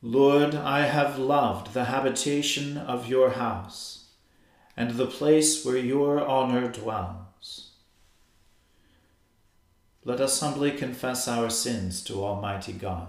Lord, I have loved the habitation of your house and the place where your honor dwells. Let us humbly confess our sins to Almighty God.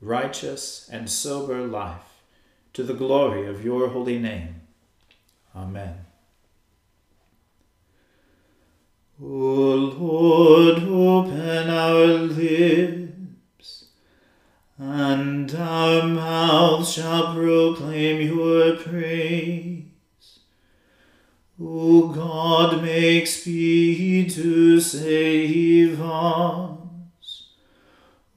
righteous, and sober life, to the glory of your holy name. Amen. O Lord, open our lips, and our mouths shall proclaim your praise. O God, make speed to save us.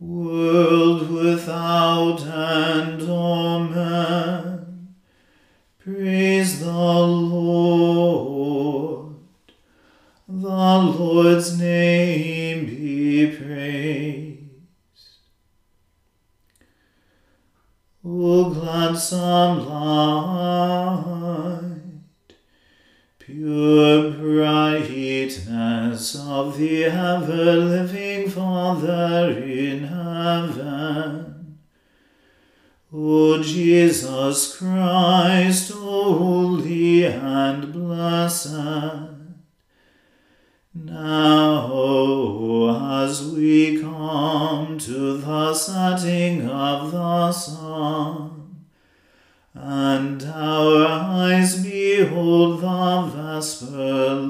world without end. Amen. Praise the Lord. The Lord's name be praised. O gladsome light, pure brightness of the ever living Father in heaven. O Jesus Christ, holy and blessed, now as we come to the setting of the sun, and our eyes behold the vesper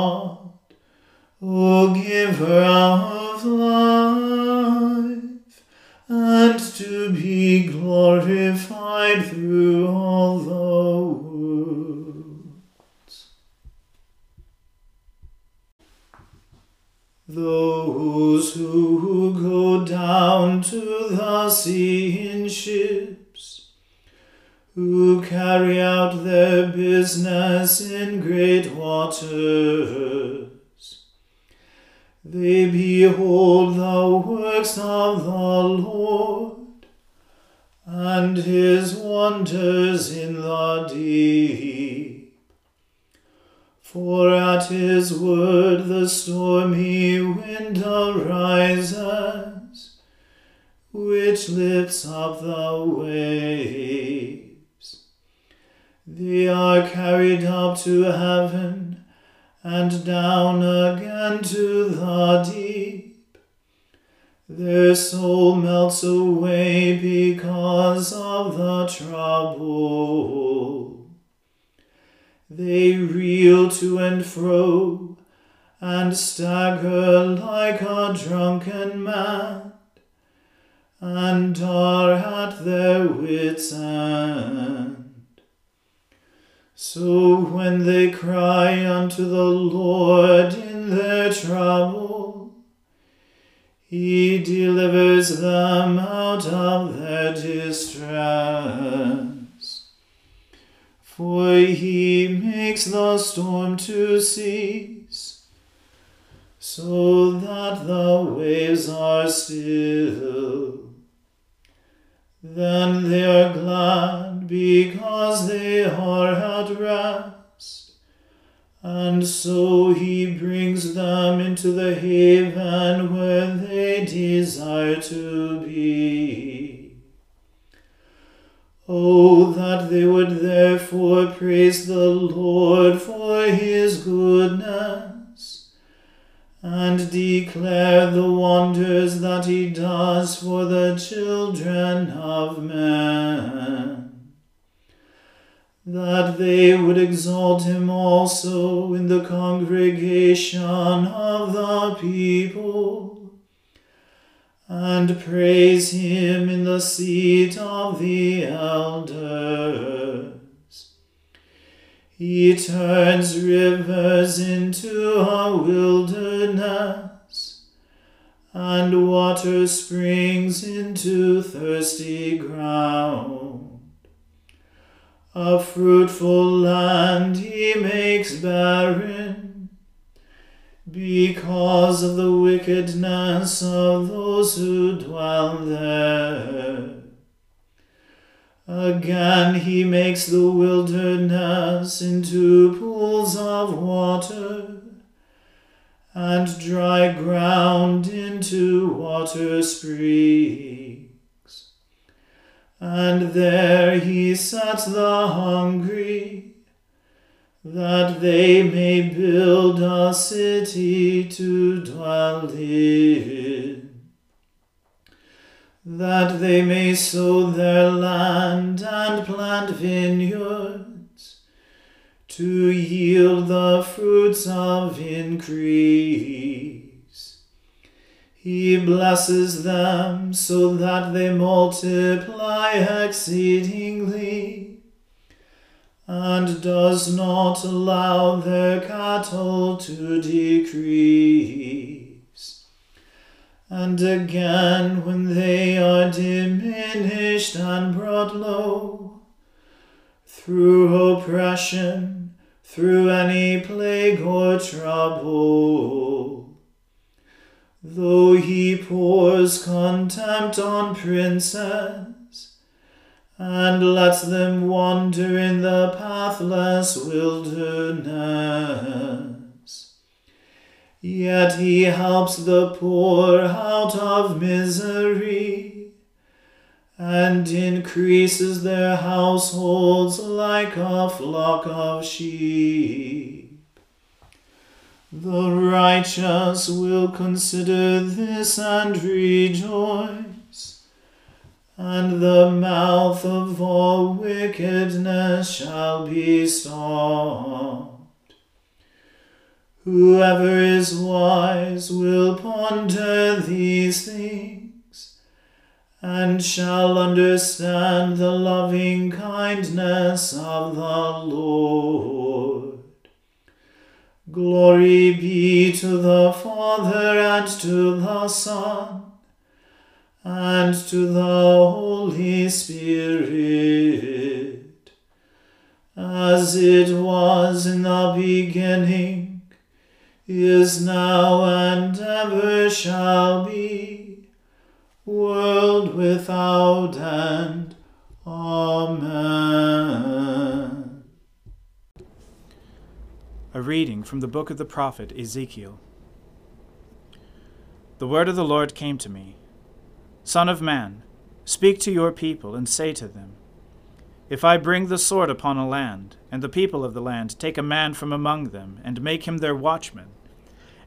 Giver of life, and to be glorified through all the worlds. Those who go down to the sea in ships, who carry out their business in great waters, they behold the works of the Lord and his wonders in the deep. For at his word the stormy wind arises, which lifts up the waves. They are carried up to heaven and down again to the deep. Their soul melts away because of the trouble. They reel to and fro and stagger like a drunken man, and are at their wits' end. So when they cry unto the Lord in their trouble, he delivers them out of their distress. For he makes the storm to cease so that the waves are still. Then they are glad because they are at rest, and so he brings them into the haven where they desire to be. Oh, that they would therefore praise the Lord for his goodness and declare the wonders that he does for the children of men. That they would exalt him also in the congregation of the people, and praise him in the seat of the elders. He turns rivers into a wilderness, and water springs into thirsty ground. A fruitful land he makes barren, because of the wickedness of those who dwell there. Again he makes the wilderness into pools of water, and dry ground into water springs. And there he sets the hungry, that they may build a city to dwell in that they may sow their land and plant vineyards, to yield the fruits of increase. He blesses them so that they multiply exceedingly, and does not allow their cattle to decrease. And again, when they are diminished and brought low, through oppression, through any plague or trouble, though he pours contempt on princes, and lets them wander in the pathless wilderness. Yet he helps the poor out of misery and increases their households like a flock of sheep. The righteous will consider this and rejoice, and the mouth of all wickedness shall be stopped. Whoever is wise will ponder these things, and shall understand the loving kindness of the Lord. Glory be to the Father and to the Son and to the Holy Spirit, as it was in the beginning is now and ever shall be, world without end. Amen. A reading from the book of the prophet Ezekiel. The word of the Lord came to me Son of man, speak to your people and say to them, if I bring the sword upon a land, and the people of the land take a man from among them, and make him their watchman,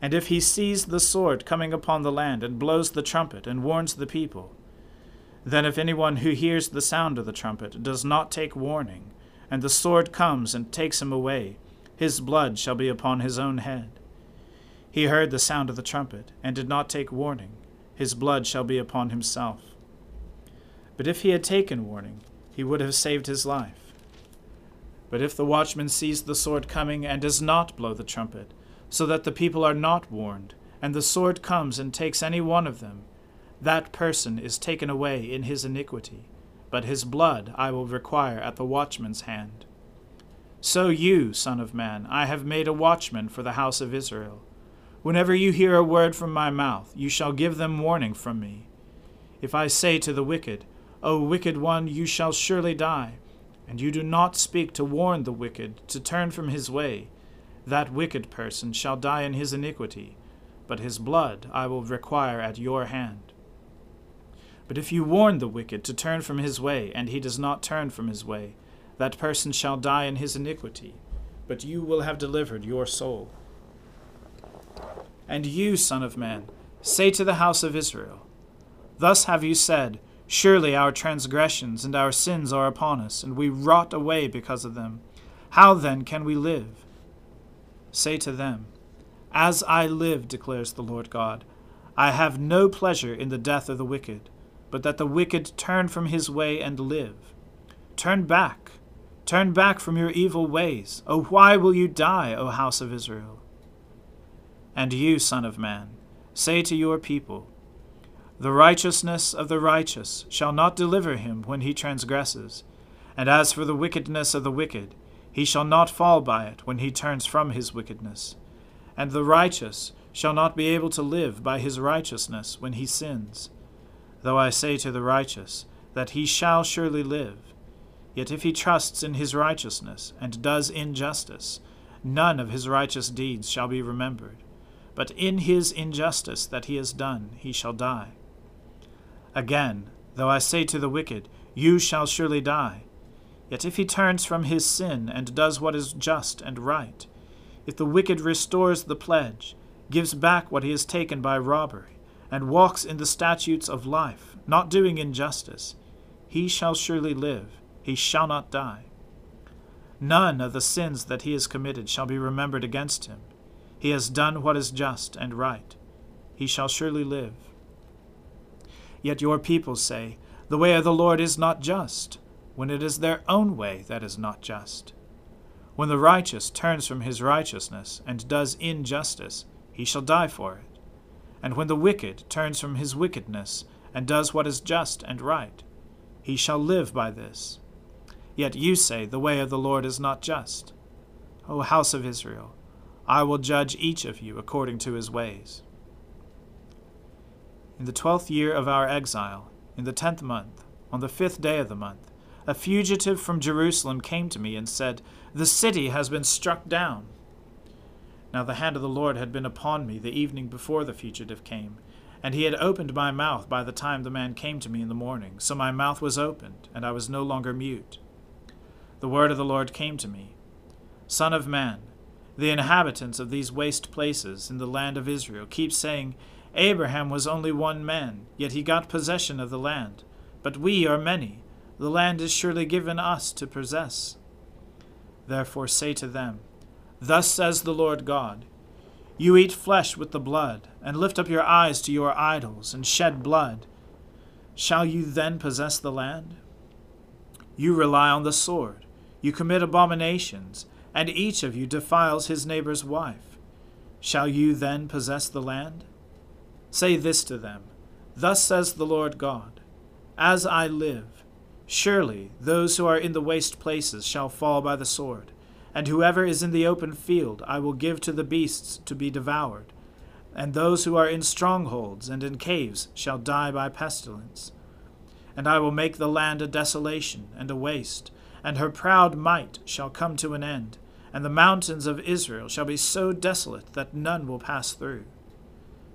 and if he sees the sword coming upon the land, and blows the trumpet, and warns the people, then if anyone who hears the sound of the trumpet does not take warning, and the sword comes and takes him away, his blood shall be upon his own head. He heard the sound of the trumpet, and did not take warning. His blood shall be upon himself. But if he had taken warning, he would have saved his life. But if the watchman sees the sword coming and does not blow the trumpet, so that the people are not warned, and the sword comes and takes any one of them, that person is taken away in his iniquity, but his blood I will require at the watchman's hand. So you, Son of Man, I have made a watchman for the house of Israel. Whenever you hear a word from my mouth, you shall give them warning from me. If I say to the wicked, O wicked one, you shall surely die, and you do not speak to warn the wicked to turn from his way, that wicked person shall die in his iniquity, but his blood I will require at your hand. But if you warn the wicked to turn from his way, and he does not turn from his way, that person shall die in his iniquity, but you will have delivered your soul. And you, Son of Man, say to the house of Israel, Thus have you said, Surely our transgressions and our sins are upon us, and we rot away because of them. How then can we live? Say to them, As I live, declares the Lord God, I have no pleasure in the death of the wicked, but that the wicked turn from his way and live. Turn back, turn back from your evil ways. O why will you die, O house of Israel? And you, Son of Man, say to your people, The righteousness of the righteous shall not deliver him when he transgresses, and as for the wickedness of the wicked, he shall not fall by it when he turns from his wickedness. And the righteous shall not be able to live by his righteousness when he sins. Though I say to the righteous, that he shall surely live, yet if he trusts in his righteousness, and does injustice, none of his righteous deeds shall be remembered but in his injustice that he has done he shall die. Again, though I say to the wicked, You shall surely die, yet if he turns from his sin and does what is just and right, if the wicked restores the pledge, gives back what he has taken by robbery, and walks in the statutes of life, not doing injustice, he shall surely live, he shall not die. None of the sins that he has committed shall be remembered against him he has done what is just and right. He shall surely live. Yet your people say, The way of the Lord is not just, when it is their own way that is not just. When the righteous turns from his righteousness and does injustice, he shall die for it. And when the wicked turns from his wickedness and does what is just and right, he shall live by this. Yet you say, The way of the Lord is not just. O house of Israel, I will judge each of you according to his ways. In the twelfth year of our exile, in the tenth month, on the fifth day of the month, a fugitive from Jerusalem came to me and said, The city has been struck down. Now the hand of the Lord had been upon me the evening before the fugitive came, and he had opened my mouth by the time the man came to me in the morning. So my mouth was opened, and I was no longer mute. The word of the Lord came to me Son of man, the inhabitants of these waste places in the land of Israel keep saying, Abraham was only one man, yet he got possession of the land. But we are many. The land is surely given us to possess. Therefore say to them, Thus says the Lord God You eat flesh with the blood, and lift up your eyes to your idols, and shed blood. Shall you then possess the land? You rely on the sword, you commit abominations and each of you defiles his neighbor's wife. Shall you then possess the land? Say this to them Thus says the Lord God As I live, surely those who are in the waste places shall fall by the sword, and whoever is in the open field I will give to the beasts to be devoured, and those who are in strongholds and in caves shall die by pestilence. And I will make the land a desolation and a waste, and her proud might shall come to an end and the mountains of Israel shall be so desolate that none will pass through.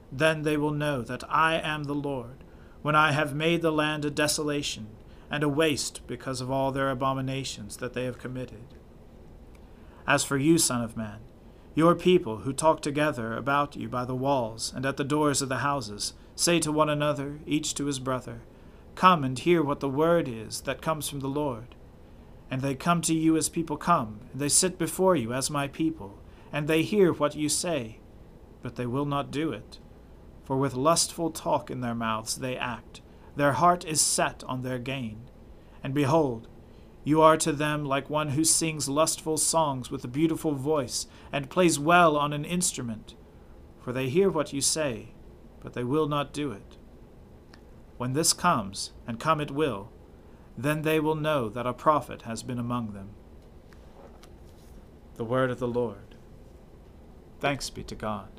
Then they will know that I am the Lord, when I have made the land a desolation and a waste because of all their abominations that they have committed. As for you, Son of Man, your people who talk together about you by the walls and at the doors of the houses say to one another, each to his brother, Come and hear what the word is that comes from the Lord. And they come to you as people come, and they sit before you as my people, and they hear what you say. but they will not do it. For with lustful talk in their mouths they act, their heart is set on their gain. And behold, you are to them like one who sings lustful songs with a beautiful voice, and plays well on an instrument. For they hear what you say, but they will not do it. When this comes, and come it will, then they will know that a prophet has been among them. The word of the Lord. Thanks be to God.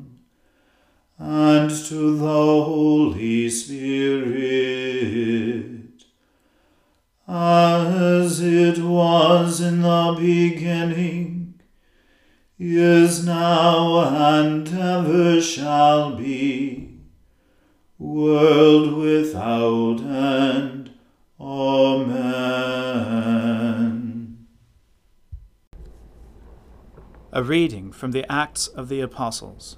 and to the Holy Spirit, as it was in the beginning, is now, and ever shall be, world without end. Amen. A reading from the Acts of the Apostles.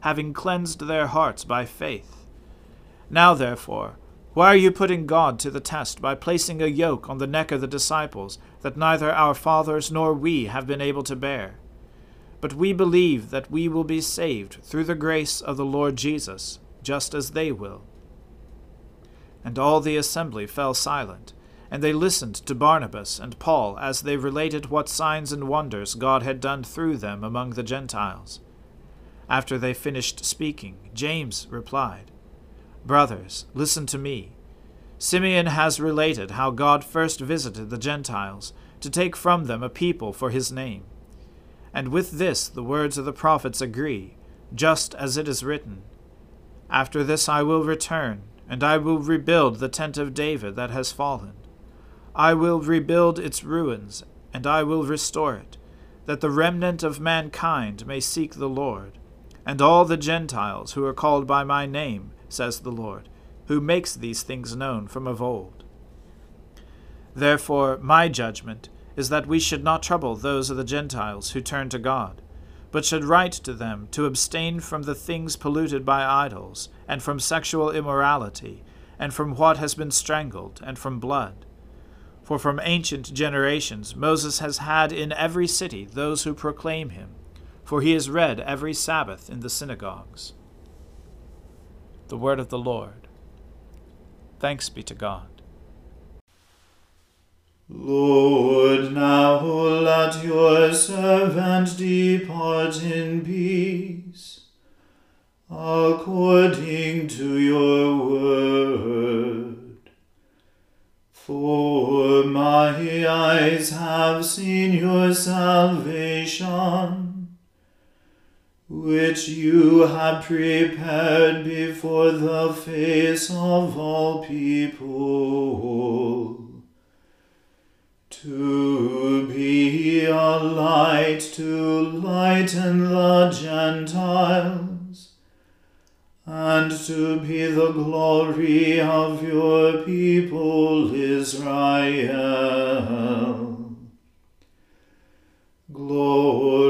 having cleansed their hearts by faith. Now, therefore, Why are you putting God to the test by placing a yoke on the neck of the disciples that neither our fathers nor we have been able to bear? But we believe that we will be saved through the grace of the Lord Jesus, just as they will. And all the assembly fell silent, and they listened to Barnabas and Paul as they related what signs and wonders God had done through them among the Gentiles. After they finished speaking, James replied, Brothers, listen to me. Simeon has related how God first visited the Gentiles to take from them a people for his name. And with this the words of the prophets agree, just as it is written After this I will return, and I will rebuild the tent of David that has fallen. I will rebuild its ruins, and I will restore it, that the remnant of mankind may seek the Lord and all the Gentiles who are called by my name, says the Lord, who makes these things known from of old. Therefore, my judgment is that we should not trouble those of the Gentiles who turn to God, but should write to them to abstain from the things polluted by idols, and from sexual immorality, and from what has been strangled, and from blood. For from ancient generations Moses has had in every city those who proclaim him for he is read every Sabbath in the synagogues. The word of the Lord. Thanks be to God. Lord, now let your servant depart in peace, according to your word. For my eyes have seen your salvation which you have prepared before the face of all people, to be a light to lighten the Gentiles, and to be the glory of your people Israel. Glory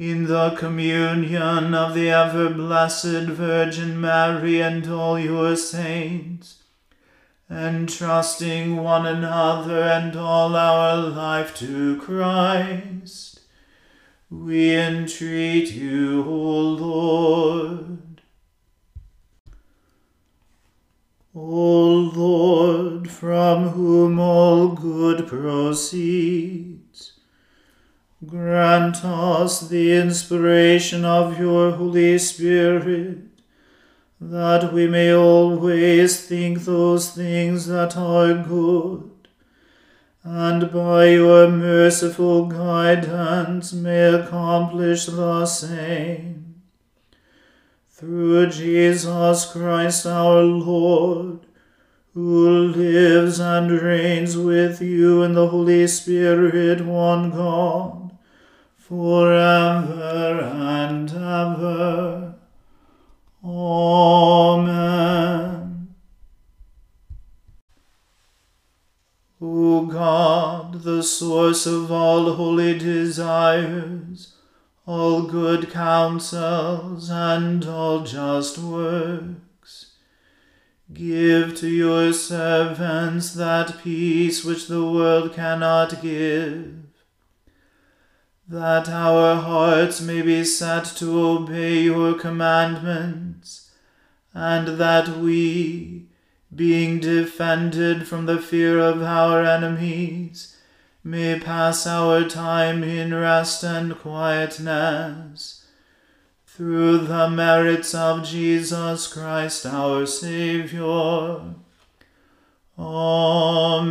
in the communion of the ever blessed Virgin Mary and all your saints entrusting one another and all our life to Christ, we entreat you, O Lord. O Lord, from whom all good proceeds, grant us the inspiration of your Holy Spirit that we may always think those things that are good, and by your merciful guidance may accomplish the same. Through Jesus Christ our Lord, who lives and reigns with you in the Holy Spirit, one God, for ever and ever. Amen. O God, the source of all holy desires, all good counsels, and all just works, give to your servants that peace which the world cannot give that our hearts may be set to obey your commandments, and that we, being defended from the fear of our enemies, may pass our time in rest and quietness. Through the merits of Jesus Christ our Saviour. Amen.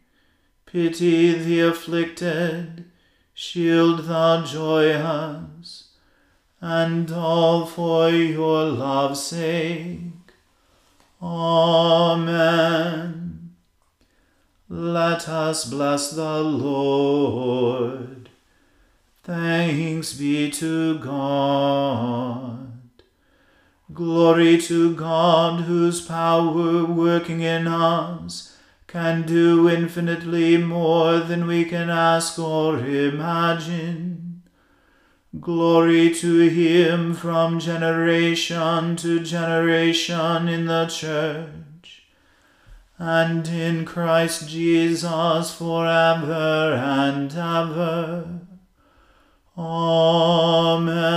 Pity the afflicted, shield the joyous, and all for your love's sake. Amen. Let us bless the Lord. Thanks be to God. Glory to God, whose power working in us can do infinitely more than we can ask or imagine. Glory to him from generation to generation in the church, and in Christ Jesus forever and ever. Amen.